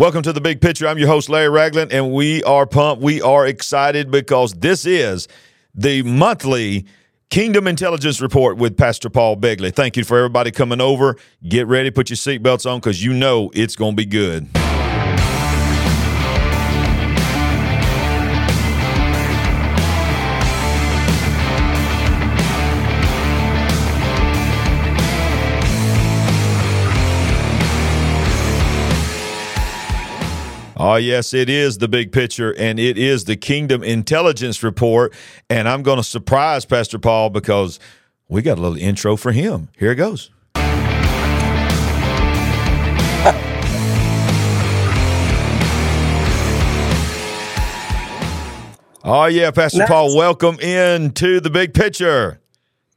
Welcome to the big picture. I'm your host, Larry Ragland, and we are pumped. We are excited because this is the monthly Kingdom Intelligence Report with Pastor Paul Begley. Thank you for everybody coming over. Get ready, put your seatbelts on because you know it's going to be good. Oh, yes, it is the big picture, and it is the Kingdom Intelligence Report. And I'm going to surprise Pastor Paul because we got a little intro for him. Here it goes. oh, yeah, Pastor Nice. Paul, welcome in to the big picture.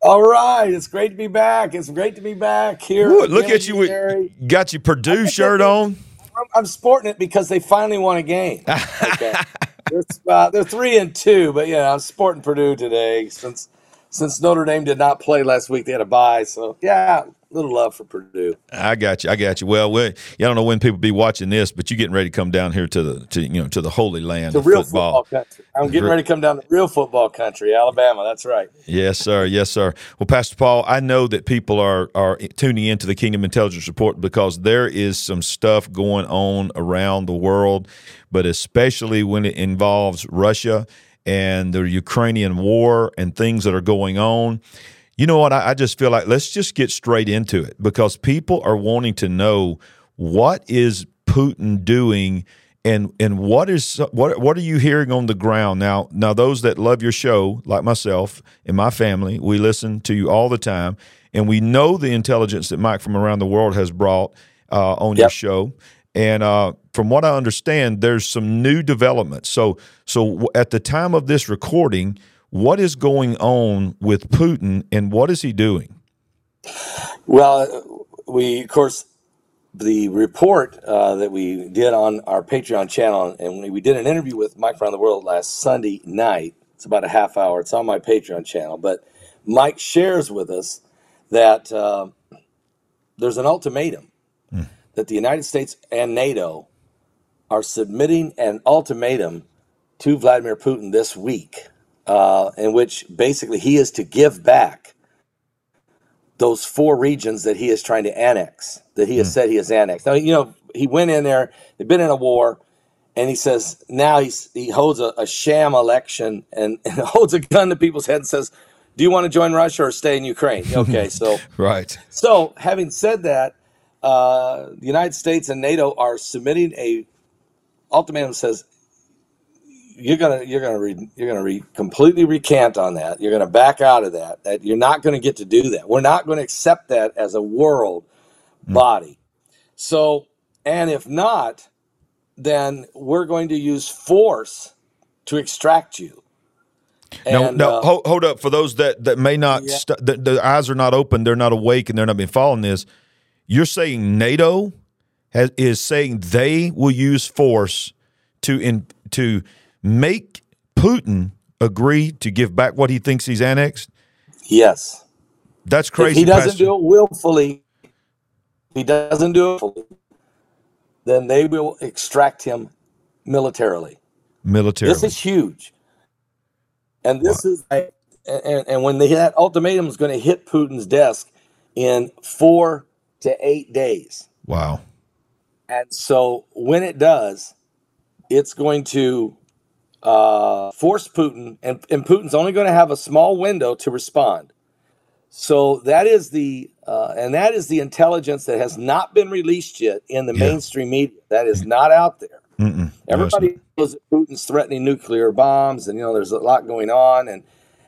All right, it's great to be back. It's great to be back here. Ooh, look at you with got your Purdue shirt on. I'm, I'm sporting it because they finally won a game. Okay, they're, uh, they're three and two, but yeah, I'm sporting Purdue today since since Notre Dame did not play last week. They had a bye, so yeah, little love for Purdue. I got you. I got you. Well, we, I don't know when people be watching this, but you getting ready to come down here to the to you know to the holy land The real football. football country. I'm getting ready to come down to the real football country, Alabama. That's right. Yes, sir. Yes, sir. Well, Pastor Paul, I know that people are are tuning into the Kingdom Intelligence Report because there is some stuff going on around the world, but especially when it involves Russia and the Ukrainian war and things that are going on. You know what? I, I just feel like let's just get straight into it because people are wanting to know what is Putin doing and and what is what what are you hearing on the ground now now those that love your show like myself and my family we listen to you all the time and we know the intelligence that Mike from around the world has brought uh, on your show and uh, from what I understand there's some new developments so so at the time of this recording what is going on with Putin and what is he doing Well, we of course the report uh, that we did on our Patreon channel, and we did an interview with Mike around the world last Sunday night. It's about a half hour. It's on my Patreon channel, but Mike shares with us that uh, there's an ultimatum that the United States and NATO are submitting an ultimatum to Vladimir Putin this week, uh, in which basically he is to give back those four regions that he is trying to annex, that he has said he has annexed. Now, you know, he went in there, they've been in a war, and he says now he's, he holds a, a sham election and, and holds a gun to people's head and says, Do you want to join Russia or stay in Ukraine? Okay, so right so having said that, uh, the United States and NATO are submitting a ultimatum that says you're gonna you're gonna re, you're gonna re, completely recant on that. You're gonna back out of that. That you're not gonna get to do that. We're not going to accept that as a world body. So, and if not, then we're going to use force to extract you. No, And no, uh, hold, hold up for those that that may not, yeah, st- the, the eyes are not open, they're not awake, and they're not being following this. You're saying NATO has, is saying they will use force to in to make Putin agree to give back what he thinks he's annexed. yes. That's If crazy, he doesn't Pastor. do it willfully, if he doesn't do it then they will extract him militarily. Militarily. This is huge. And wow. this is and, and and when they, that ultimatum is going to hit Putin's desk in four to eight days. wow. And so when it does, it's going to uh, force Putin, and, and Putin's only going to have a small window to respond. So that is the uh, and that is the intelligence that has not been released yet in the Yeah. mainstream media. That is not out there. Mm-mm. No. Everybody knows that Putin's threatening nuclear bombs, and you know there's a lot going on, and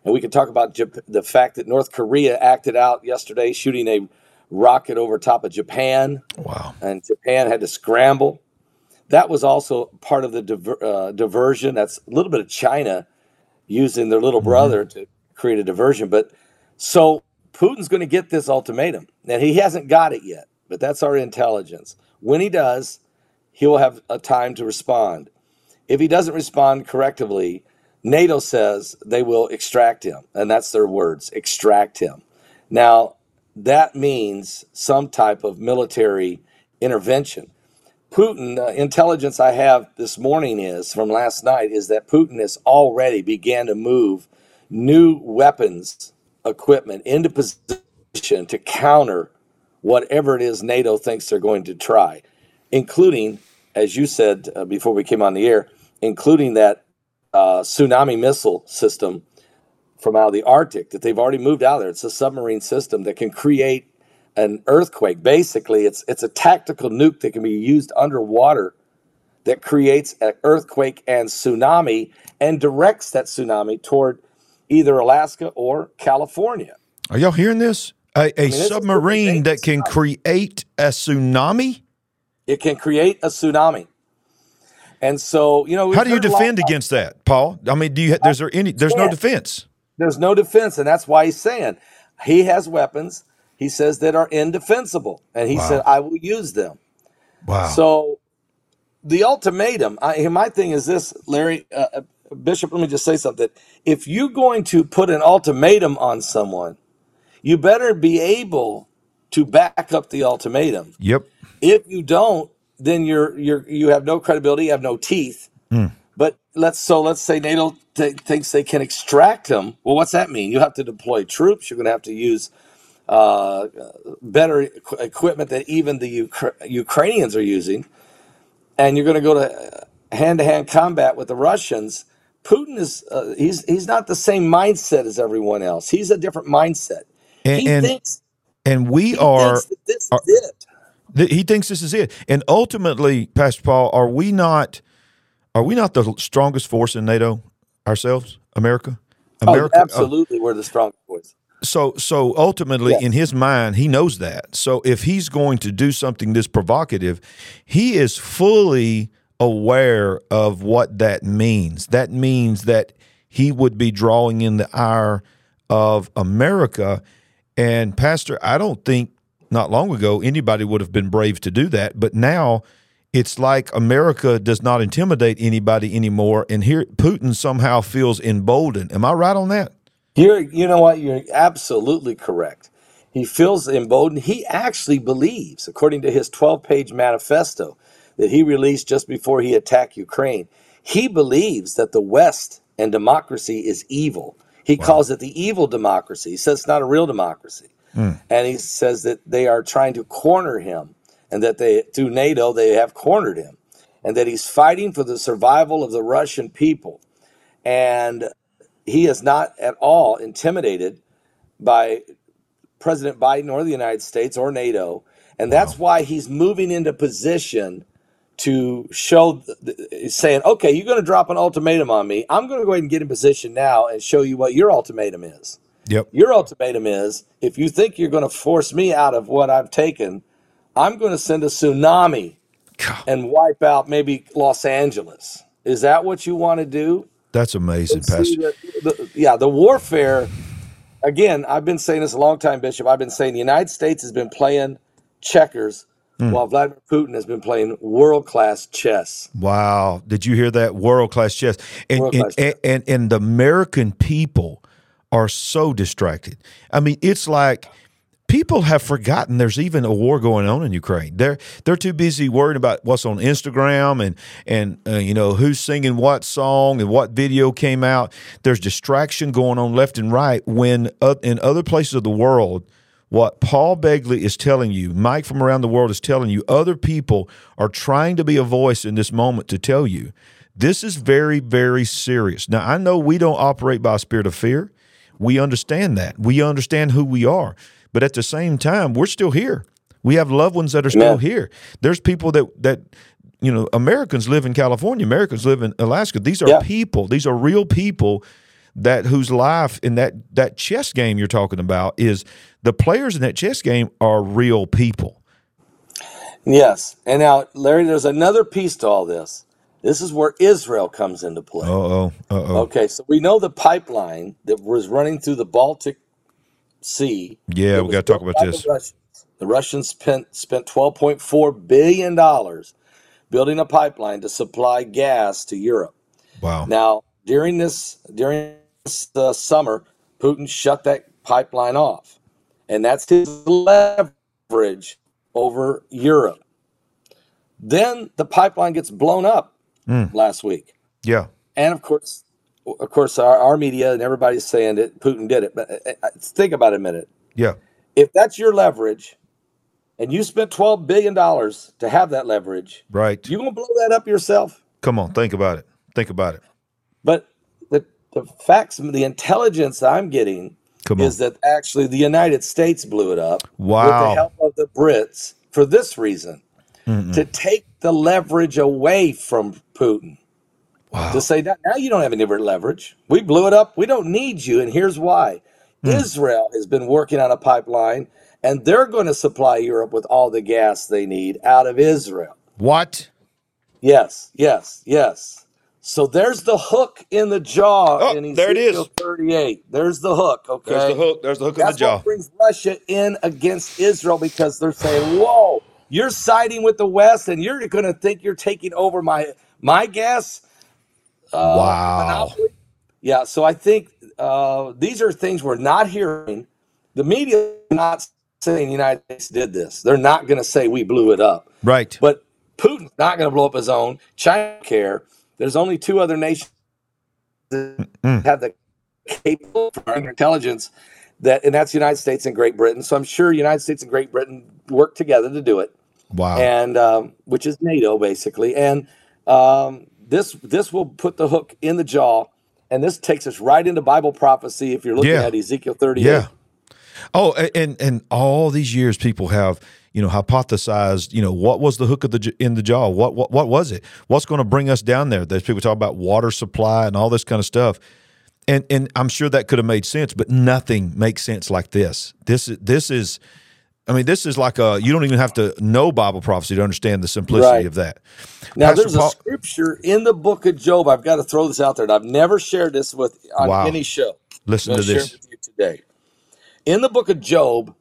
and we can talk about Jap- the fact that North Korea acted out yesterday, shooting a rocket over top of Japan, Wow. and Japan had to scramble. That was also part of the diver, uh, diversion. That's a little bit of China using their little hmm brother to create a diversion. But so Putin's going to get this ultimatum, and he hasn't got it yet. But that's our intelligence. When he does, he will have a time to respond. If he doesn't respond correctly, NATO says they will extract him, and that's their words extract him. Now, that means some type of military intervention. Putin, uh, intelligence I have this morning is from last night is that Putin has already began to move new weapons equipment into position to counter whatever it is NATO thinks they're going to try, including, as you said uh, before we came on the air, including that uh, tsunami missile system from out of the Arctic that they've already moved out there. It's a submarine system that can create an earthquake. Basically, it's it's a tactical nuke that can be used underwater that creates an earthquake and tsunami and directs that tsunami toward either Alaska or California. Are y'all hearing this? A, a I mean, submarine that can create a tsunami? It can create a tsunami. And so, you know, how do you defend against that, Paul? I mean, do you? There's there any? There's no defense. There's no defense, and that's why he's saying he has weapons. He says that are indefensible, and he wow. said, "I will use them." Wow. So, the ultimatum. I, my thing is this, Larry uh, uh, Bishop. Let me just say something. If you're going to put an ultimatum on someone, you better be able to back up the ultimatum. Yep. If you don't, then you're you're you have no credibility, you have no teeth. Mm. But let's so let's say NATO th- thinks they can extract them. Well, what's that mean? You have to deploy troops. You're going to have to use uh, better equipment that even the Ukra- Ukrainians are using, and you're going to go to hand to hand combat with the Russians. Putin is uh, he's he's not the same mindset as everyone else. He's a different mindset. And, he and, thinks, and we are. this are, is it he thinks this is it. And ultimately, Pastor Paul, are we not are we not the strongest force in NATO ourselves, America? Oh, America, oh, absolutely, uh, we're the strongest force. So, so ultimately, yes. in his mind, he knows that. So, if he's going to do something this provocative, he is fully aware of what that means. That means that he would be drawing in the ire of America. And, Pastor, I don't think not long ago, anybody would have been brave to do that. But now it's like America does not intimidate anybody anymore. And here Putin somehow feels emboldened. Am I right on that? You're, you know what? You're absolutely correct. He feels emboldened. He actually believes, according to his 12 page manifesto that he released just before he attacked Ukraine, he believes that the West and democracy is evil. He wow. calls it the evil democracy. He says it's not a real democracy. Mm. And he says that they are trying to corner him and that they, through NATO, they have cornered him and that he's fighting for the survival of the Russian people. And he is not at all intimidated by President Biden or the United States or NATO. And that's wow. why he's moving into position to show, saying, okay, you're going to drop an ultimatum on me. I'm going to go ahead and get in position now and show you what your ultimatum is. Yep. Your ultimatum is if you think you're going to force me out of what I've taken, I'm going to send a tsunami God. and wipe out maybe Los Angeles. Is that what you want to do? That's amazing, Pastor. The, the, yeah, the warfare. Again, I've been saying this a long time, Bishop. I've been saying the United States has been playing checkers mm. while Vladimir Putin has been playing world class chess. Wow! Did you hear that? World class chess, and and, chess. and, and and the American people are so distracted. I mean, it's like people have forgotten there's even a war going on in Ukraine. They're they're too busy worrying about what's on Instagram and and uh, you know who's singing what song and what video came out. There's distraction going on left and right when uh, in other places of the world what Paul Begley is telling you, Mike from around the world is telling you, other people are trying to be a voice in this moment to tell you this is very, very serious. Now, I know we don't operate by a spirit of fear. We understand that. We understand who we are. But at the same time, we're still here. We have loved ones that are still here. There's people that that you know, Americans live in California, Americans live in Alaska. These are yeah. people. These are real people that whose life in that that chess game you're talking about is the players in that chess game are real people. Yes. And now, Larry, there's another piece to all this. This is where Israel comes into play. oh. oh. Okay, so we know the pipeline that was running through the Baltic Sea. Yeah, we got to talk about this. The Russians. the Russians spent spent 12.4 billion dollars building a pipeline to supply gas to Europe. Wow. Now, during this during this uh, summer, Putin shut that pipeline off. And that's his leverage over Europe. Then the pipeline gets blown up last week. Yeah. And of course, of course, our, our media and everybody's saying that Putin did it. But uh, uh, think about it a minute. Yeah. If that's your leverage, and you spent twelve billion dollars to have that leverage, Right. you gonna blow that up yourself? Come on, think about it. Think about it. But the the facts, the intelligence I'm getting is that actually the United States blew it up with the help of the Brits for this reason to take the leverage away from Putin. Wow. To say that now you don't have any leverage. We blew it up. We don't need you. And here's why hmm. Israel has been working on a pipeline and they're going to supply Europe with all the gas they need out of Israel. What? Yes, yes, yes. So there's the hook in the jaw Oh, in there it is. 38. There's the hook, okay? There's the hook. There's the hook in the jaw. what brings Russia in against Israel because they're saying, "Whoa, you're siding with the West, and you're going to think you're taking over my my gas uh, Wow. monopoly." Yeah, so I think uh, these are things we're not hearing. The media is not saying the United States did this. They're not going to say we blew it up. Right. But Putin's not going to blow up his own. China care. There's only two other nations that Mm. have the capable intelligence that, and that's the United States and Great Britain. So I'm sure United States and Great Britain work together to do it, Wow. and um, which is NATO basically. And um, this this will put the hook in the jaw, and this takes us right into Bible prophecy. If you're looking Yeah. at Ezekiel 38, Yeah. Oh, and and all these years, people have you know hypothesized. You know what was the hook of the in the jaw? What what what was it? What's going to bring us down there? There's people talk about water supply and all this kind of stuff. And and I'm sure that could have made sense, but nothing makes sense like this. This is this is. I mean, this is like a. You don't even have to know Bible prophecy to understand the simplicity Right. of that. Now, Pastor there's Paul- a scripture in the book of Job. I've got to throw this out there, and I've never shared this with on Wow. any show. Listen I'm to this. it with you today. In the book of Job,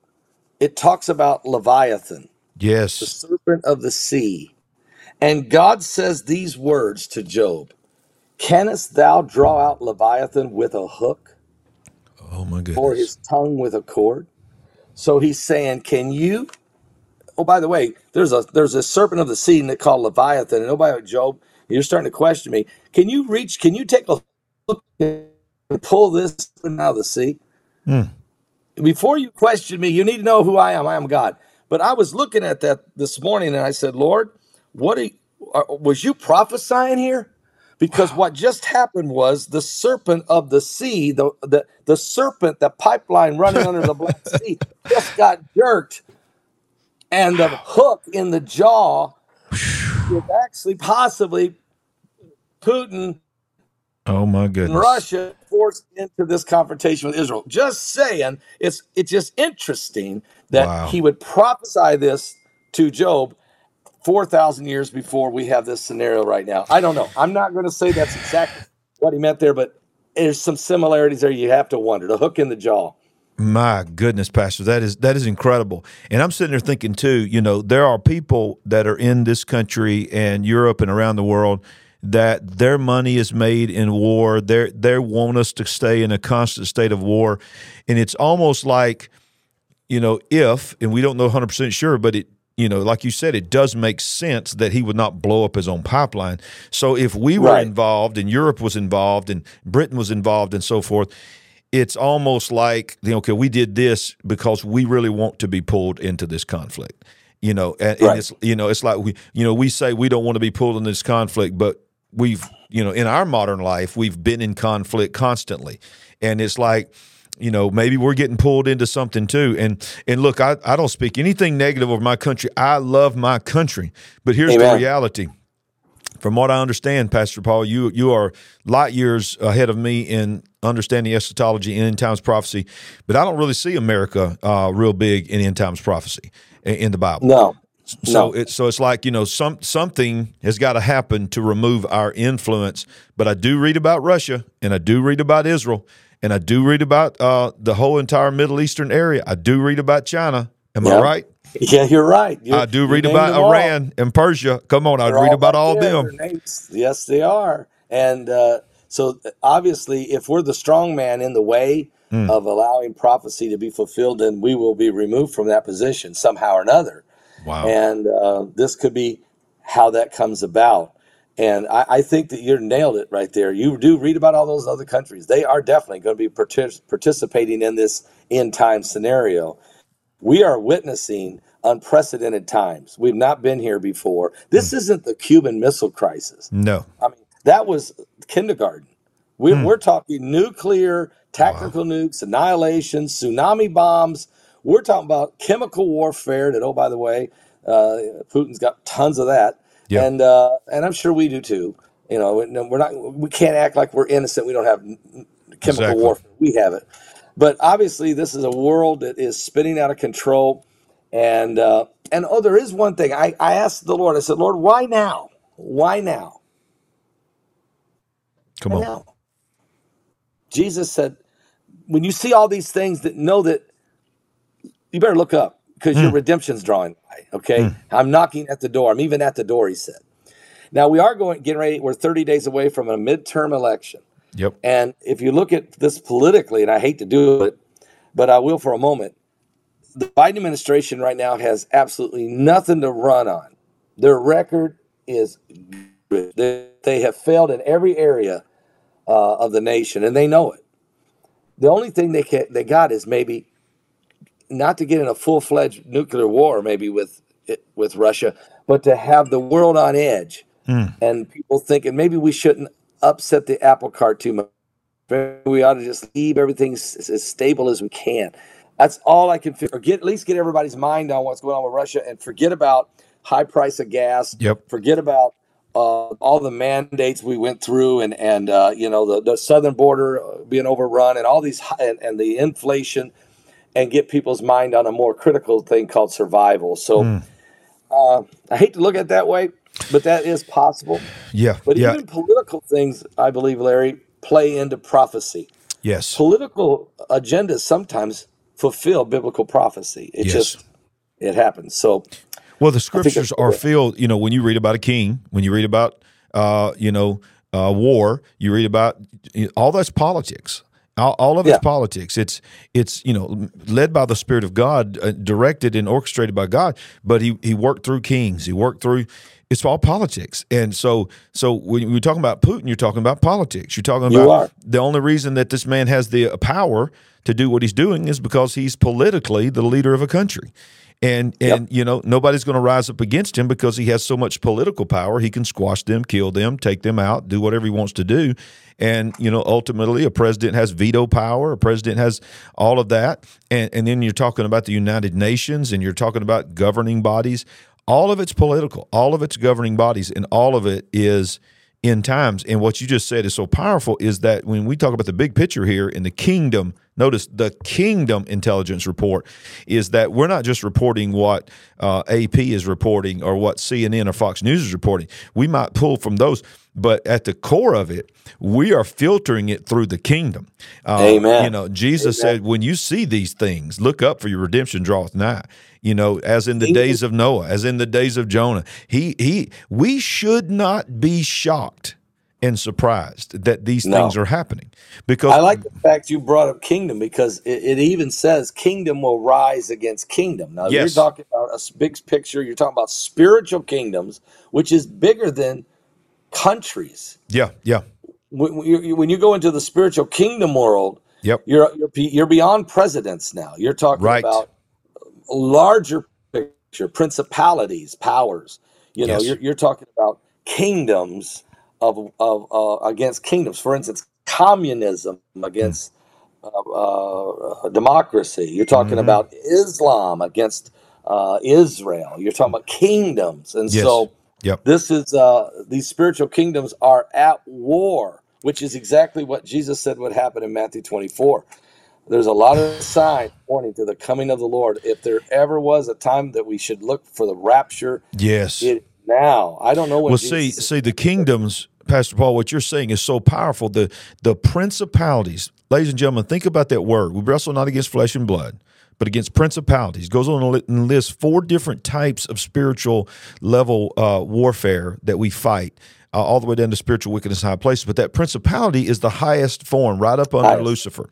it talks about Leviathan, yes, the serpent of the sea, and God says these words to Job: "Canst thou draw out Leviathan with a hook, Oh my goodness, or his tongue with a cord?" So he's saying, "Can you?" Oh, by the way, there's a there's a serpent of the sea that called Leviathan, and nobody Job. You're starting to question me. Can you reach? Can you take a hook and pull this out of the sea? Hmm. Before you question me, you need to know who I am. I am God. But I was looking at that this morning, and I said, Lord, what are you, are- was you prophesying here? Because what just happened was the serpent of the sea, the the, the serpent, the pipeline running under the Black Sea, just got jerked and the hook in the jaw is actually possibly Putin Oh my goodness. Russia forced into this confrontation with Israel. Just saying, it's it's just interesting that Wow. he would prophesy this to Job four thousand years before we have this scenario right now. I don't know. I'm not going to say that's exactly what he meant there, but there's some similarities there. You have to wonder the hook in the jaw. My goodness, Pastor, that is that is incredible. And I'm sitting there thinking too, you know, there are people that are in this country and Europe and around the world that their money is made in war. They they want us to stay in a constant state of war, and it's almost like, you know, if and we don't know 100 percent sure, but it. You know, like you said, it does make sense that he would not blow up his own pipeline. So if we were Right. involved and Europe was involved and Britain was involved and so forth, it's almost like you know, okay, we did this because we really want to be pulled into this conflict. You know, and, and it's you know, it's like we you know we say we don't want to be pulled in this conflict, but we've you know in our modern life we've been in conflict constantly, and it's like you know maybe we're getting pulled into something too. And and look, I I don't speak anything negative of my country. I love my country, but here's the reality from what I understand, Pastor Paul, you you are light years ahead of me in understanding eschatology and end times prophecy, but I don't really see America uh, real big in end times prophecy in, in the Bible. No, So no. it's so it's like you know some something has got to happen to remove our influence. But I do read about Russia, and I do read about Israel, and I do read about uh, the whole entire Middle Eastern area. I do read about China. Am I right? Yeah, you're right. You- I do read about them all. Iran and Persia. Come on, I read about right all there. them. Names- Yes, they are. And uh, so, obviously, if we're the strong man in the way Hmm. of allowing prophecy to be fulfilled, then we will be removed from that position somehow or another. Wow. And uh, this could be how that comes about. And I, I think that you nailed it right there. You do read about all those other countries. They are definitely going to be partic- participating in this end time scenario. We are witnessing unprecedented times. We've not been here before. This isn't the Cuban Missile Crisis. No. I mean, that was kindergarten. We're, we're talking nuclear, tactical nukes, annihilation, tsunami bombs. We're talking about chemical warfare. That, oh, by the way, uh, Putin's got tons of that, Yeah. and uh, and I'm sure we do too. You know, we're not. We can't act like we're innocent. We don't have chemical Exactly. warfare. We have it, but obviously, this is a world that is spinning out of control. And uh, and oh, there is one thing. I I asked the Lord. I said, Lord, why now? Why now? Come Why on. now? Jesus said, when you see all these things, that know that you better look up because your redemption's drawing. nigh, Okay, I'm knocking at the door. I'm even at the door. He said. Now we are going getting ready. We're 30 days away from a midterm election, Yep. and if you look at this politically, and I hate to do it, but I will for a moment. The Biden administration right now has absolutely nothing to run on. Their record is good. They, they have failed in every area uh, of the nation, and they know it. The only thing they can, they got is maybe not to get in a full fledged nuclear war, maybe with with Russia, but to have the world on edge, and people thinking maybe we shouldn't upset the apple cart too much. We ought to just leave everything s- as stable as we can. That's all I can figure. Get at least get everybody's mind on what's going on with Russia, and forget about high price of gas. Yep. Forget about uh, all the mandates we went through, and and uh, you know the, the southern border uh, being overrun, and all these hi- and, and the inflation, and get people's mind on a more critical thing called survival. So uh, I hate to look at it that way, but that is possible. Yeah. But yeah. even political things, I believe, Larry, play into prophecy. yes. Political agendas sometimes fulfill biblical prophecy. It Yes. just it happens. So Well, the scriptures are filled. You know, when you read about a king, when you read about, uh, you know, uh, war, you read about all that's politics. All, all of it's politics. It's it's you know led by the Spirit of God, uh, directed and orchestrated by God. But he he worked through kings. He worked through. It's all politics, and so so when you're talking about Putin, you're talking about politics. You're talking about are. the only reason that this man has the uh, power to do what he's doing is because he's politically the leader of a country. And and you know nobody's going to rise up against him because he has so much political power. He can squash them, kill them, take them out, do whatever he wants to do. And you know ultimately a president has veto power. A president has all of that. And and then you're talking about the United Nations and you're talking about governing bodies. All of it's political. All of it's governing bodies, and all of it is in times. And what you just said is so powerful is that when we talk about the big picture here in the kingdom, notice the kingdom intelligence report is that we're not just reporting what uh, AP is reporting or what CNN or Fox News is reporting. We might pull from those, but at the core of it, we are filtering it through the kingdom. Uh, Amen. You know, Jesus said, when you see these things, look up for your redemption draweth nigh. You know, as in the days of Noah, as in the days of Jonah. He he we should not be shocked and surprised that these No. things are happening. Because I like the fact you brought up kingdom because it, it even says kingdom will rise against kingdom. Now Yes. you're talking about a big picture. You're talking about spiritual kingdoms, which is bigger than countries. yeah, yeah. When, you when you go into the spiritual kingdom world, Yep. you're you're, you're beyond presidents now. You're talking Right. about larger picture, principalities, powers. You know, Yes. you're, you're talking about kingdoms of of uh, against kingdoms. For instance, communism against uh, uh, democracy. You're talking Mhm. about Islam against uh, Israel. You're talking about kingdoms, and Yes. so Yep. this is uh, these spiritual kingdoms are at war, which is exactly what Jesus said would happen in Matthew 24. There's a lot of signs pointing to the coming of the Lord. If there ever was a time that we should look for the rapture, Yes. it now. I don't know when Well, see, Jesus see, the kingdoms, Pastor Paul, what you're saying is so powerful. The the principalities, ladies and gentlemen, think about that word. We wrestle not against flesh and blood, but against principalities. Goes on and and lists four different types of spiritual level uh, warfare that we fight. Uh, all the way down to spiritual wickedness in high places. But that principality is the highest form, right up under Highest. Lucifer,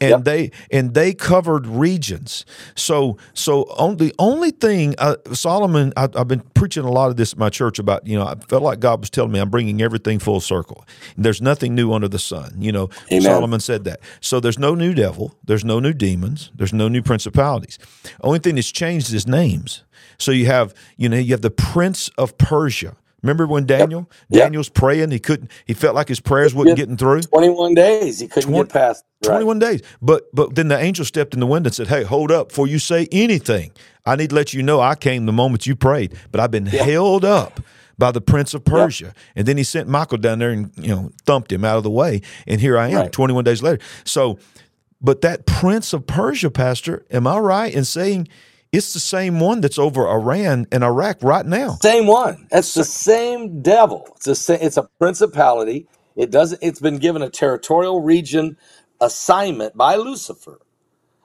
and Yep. they and they covered regions. So so on, the only thing uh, Solomon, I, I've been preaching a lot of this at my church about. You know, I felt like God was telling me I'm bringing everything full circle. There's nothing new under the sun. You know, Amen. Solomon said that. So there's no new devil. There's no new demons. There's no new principalities. Only thing that's changed is names. So you have, you know, you have the Prince of Persia. Remember when Daniel, Yep. Daniel's praying, he couldn't, he felt like his prayers wasn't getting through. 21 days. He couldn't Twen- get past. Right. 21 days. But but then the angel stepped in the window and said, Hey, hold up. Before you say anything, I need to let you know I came the moment you prayed, but I've been held up by the prince of Persia. And then he sent Michael down there and, you know, thumped him out of the way. And here I am Right. 21 days later. So, but that prince of Persia, Pastor, am I right in saying it's the same one that's over Iran and Iraq right now? Same one. That's the same devil. It's a sa- it's a principality. It doesn't. It's been given a territorial region assignment by Lucifer.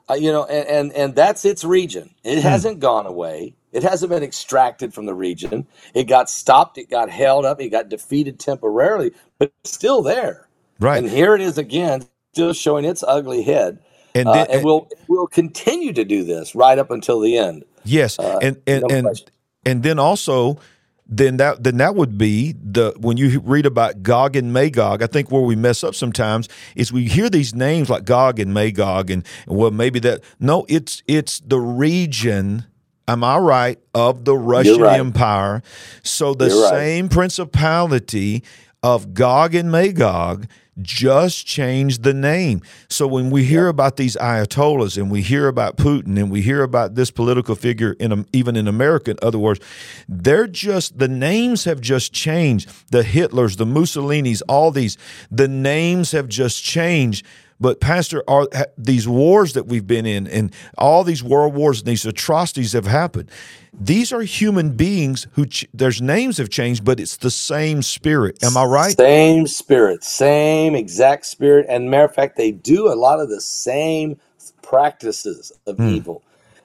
Uh, you know, and, and and that's its region. It hasn't gone away. It hasn't been extracted from the region. It got stopped. It got held up. It got defeated temporarily, but it's still there. Right. And here it is again, still showing its ugly head. And Uh, and we'll we'll continue to do this right up until the end. Yes, and and no and and then also, then that then that would be the when you read about Gog and Magog. I think where we mess up sometimes is we hear these names like Gog and Magog, and, well maybe that no, it's it's the region. Am I right of the Russian right. Empire? So the You're right. same principality of Gog and Magog just changed the name. So when we hear about these ayatollahs and we hear about Putin and we hear about this political figure in even in America, in other words, they're just the names have just changed. The Hitlers, the Mussolinis, all these, the names have just changed. But Pastor, are these wars that we've been in, and all these world wars and these atrocities have happened. These are human beings who ch- their names have changed, but it's the same spirit. Am I right? Same spirit, same exact spirit. And matter of fact, they do a lot of the same practices of Hmm. evil.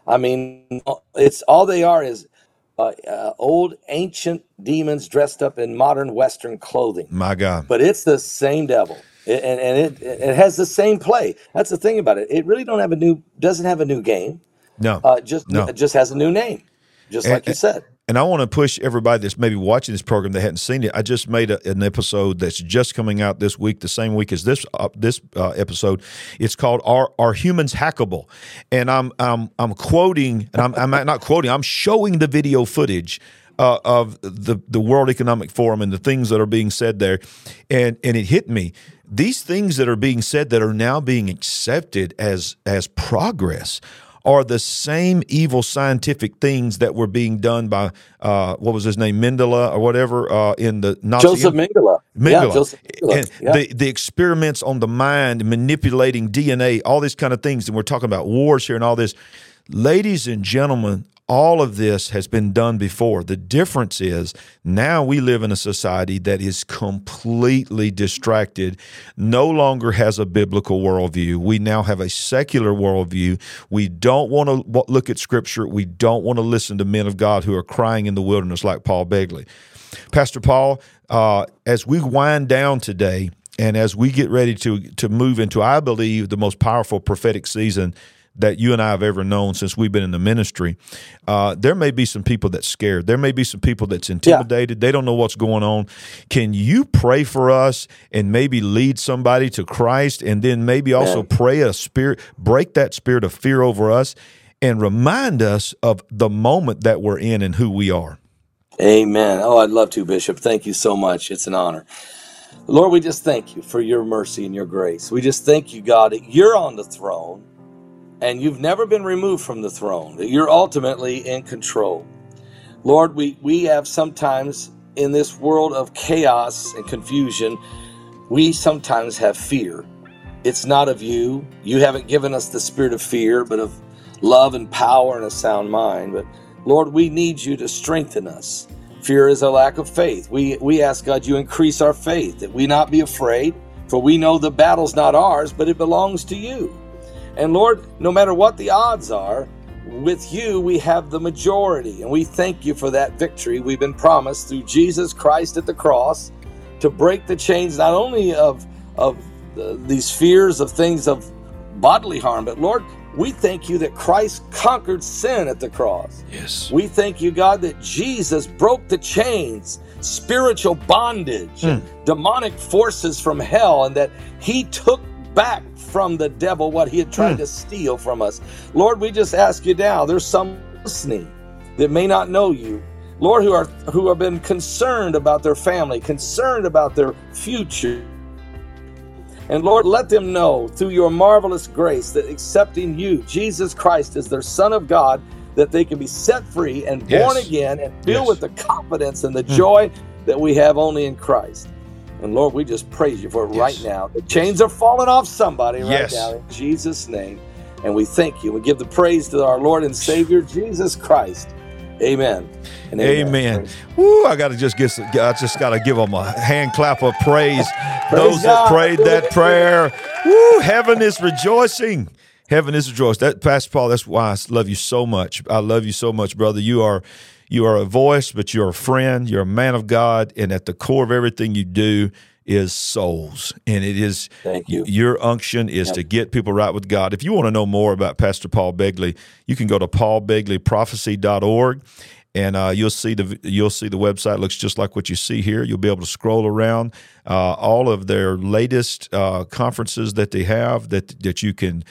I mean, it's all they are is uh, uh, old ancient demons dressed up in modern Western clothing. My God. But it's the same devil, It- and, and it it has the same play. That's the thing about it. It really don't have a new doesn't have a new game. No. Uh, just No. it just has a new name, just And- like you said. And I want to push everybody that's maybe watching this program that hadn't seen it. I just made a, an episode that's just coming out this week, the same week as this uh, this uh, episode. It's called "Are Are Humans Hackable?" And I'm I'm I'm quoting, and I'm I'm not quoting. I'm showing the video footage. Uh, of the the World Economic Forum and the things that are being said there, and and it hit me. These things that are being said that are now being accepted as as progress are the same evil scientific things that were being done by uh, what was his name Mendela or whatever uh, in the Nazi Joseph Mengele. Yeah, Joseph Mengele. And Yeah. the the experiments on the mind, manipulating DNA, all these kind of things, and we're talking about wars here and all this. Ladies and gentlemen, all of this has been done before. The difference is now we live in a society that is completely distracted, no longer has a biblical worldview. We now have a secular worldview. We don't want to look at scripture. We don't want to listen to men of God who are crying in the wilderness like Paul Begley. Pastor Paul, uh, as we wind down today and as we get ready to to move into, I believe, the most powerful prophetic season that you and I have ever known since we've been in the ministry, uh, there may be some people that's scared. There may be some people that's intimidated. They don't know what's going on. Can you pray for us and maybe lead somebody to Christ, and then maybe also Man. pray a spirit, break that spirit of fear over us, and remind us of the moment that we're in and who we are. Amen. Oh, I'd love to, Bishop. Thank you so much. It's an honor. Lord, we just thank you for your mercy and your grace. We just thank you, God, that you're on the throne and you've never been removed from the throne, that you're ultimately in control. Lord, we, we have sometimes in this world of chaos and confusion, we sometimes have fear. It's not of you. You haven't given us the spirit of fear, but of love and power and a sound mind. But Lord, we need you to strengthen us. Fear is a lack of faith. We we ask God you increase our faith, that we not be afraid, for we know the battle's not ours, but it belongs to you. And Lord, no matter what the odds are, with you we have the majority, and we thank you for that victory we've been promised through Jesus Christ at the cross to break the chains not only of of uh, these fears of things of bodily harm, but Lord, we thank you that Christ conquered sin at the cross. Yes. We thank you, God, that Jesus broke the chains, spiritual bondage, and demonic forces from hell, and that he took back from the devil what he had tried to hmm. steal from us. Lord, we just ask you now, there's some listening that may not know you. Lord, who are who have been concerned about their family, concerned about their future. And Lord, let them know through your marvelous grace that accepting you, Jesus Christ, as their Son of God, that they can be set free and born Yes. again and filled Yes. with the confidence and the hmm. joy that we have only in Christ. And Lord, we just praise you for it right now. The chains are falling off somebody right Yes. now in Jesus' name. And we thank you. We give the praise to our Lord and Savior, Jesus Christ. Amen. And Amen. Woo, I got to just get, I just got to give them a hand clap of praise. Those that prayed that prayer, woo, heaven is rejoicing. Heaven is rejoicing. That Pastor Paul, that's why I love you so much. I love you so much, brother. You are, you are a voice, but you're a friend. You're a man of God, and at the core of everything you do is souls, and it is Thank you. your unction is to get people right with God. If you want to know more about Pastor Paul Begley, you can go to paulbegleyprophecy.org and uh, you'll see the you'll see the website looks just like what you see here. You'll be able to scroll around uh, all of their latest uh, conferences that they have that that you can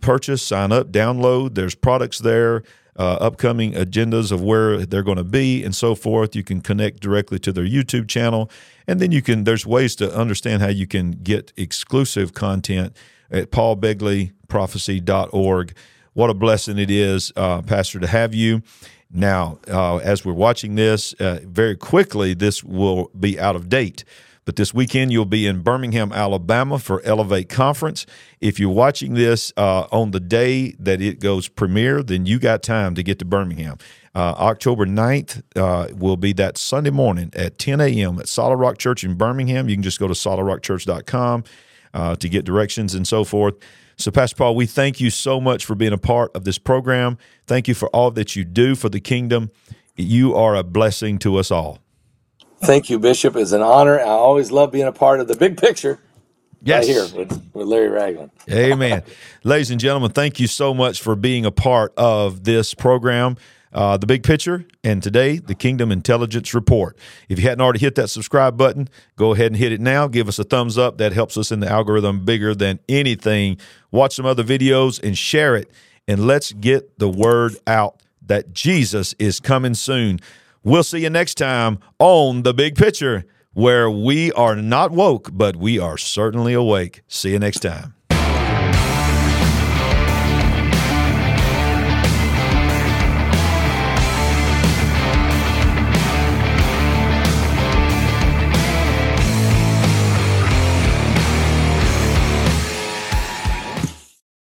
purchase, sign up, download. There's products there, uh, upcoming agendas of where they're going to be, and so forth. You can connect directly to their YouTube channel, and then you can. There's ways to understand how you can get exclusive content at paulbegleyprophecy.org. What a blessing it is, uh, Pastor, to have you. Now, uh, as we're watching this, uh, very quickly, this will be out of date. But this weekend, you'll be in Birmingham, Alabama for Elevate Conference. If you're watching this uh, on the day that it goes premiere, then you got time to get to Birmingham. Uh, October 9th uh, will be that Sunday morning at 10 a.m. at Solid Rock Church in Birmingham. You can just go to solidrockchurch.com uh, to get directions and so forth. So, Pastor Paul, we thank you so much for being a part of this program. Thank you for all that you do for the kingdom. You are a blessing to us all. Thank you, Bishop. It's an honor. I always love being a part of the big picture right here with, with Larry Ragland. Amen. Ladies and gentlemen, thank you so much for being a part of this program, uh, The Big Picture, and today, the Kingdom Intelligence Report. If you hadn't already hit that subscribe button, go ahead and hit it now. Give us a thumbs up. That helps us in the algorithm bigger than anything. Watch some other videos and share it. And let's get the word out that Jesus is coming soon. We'll see you next time on The Big Picture, where we are not woke, but we are certainly awake. See you next time.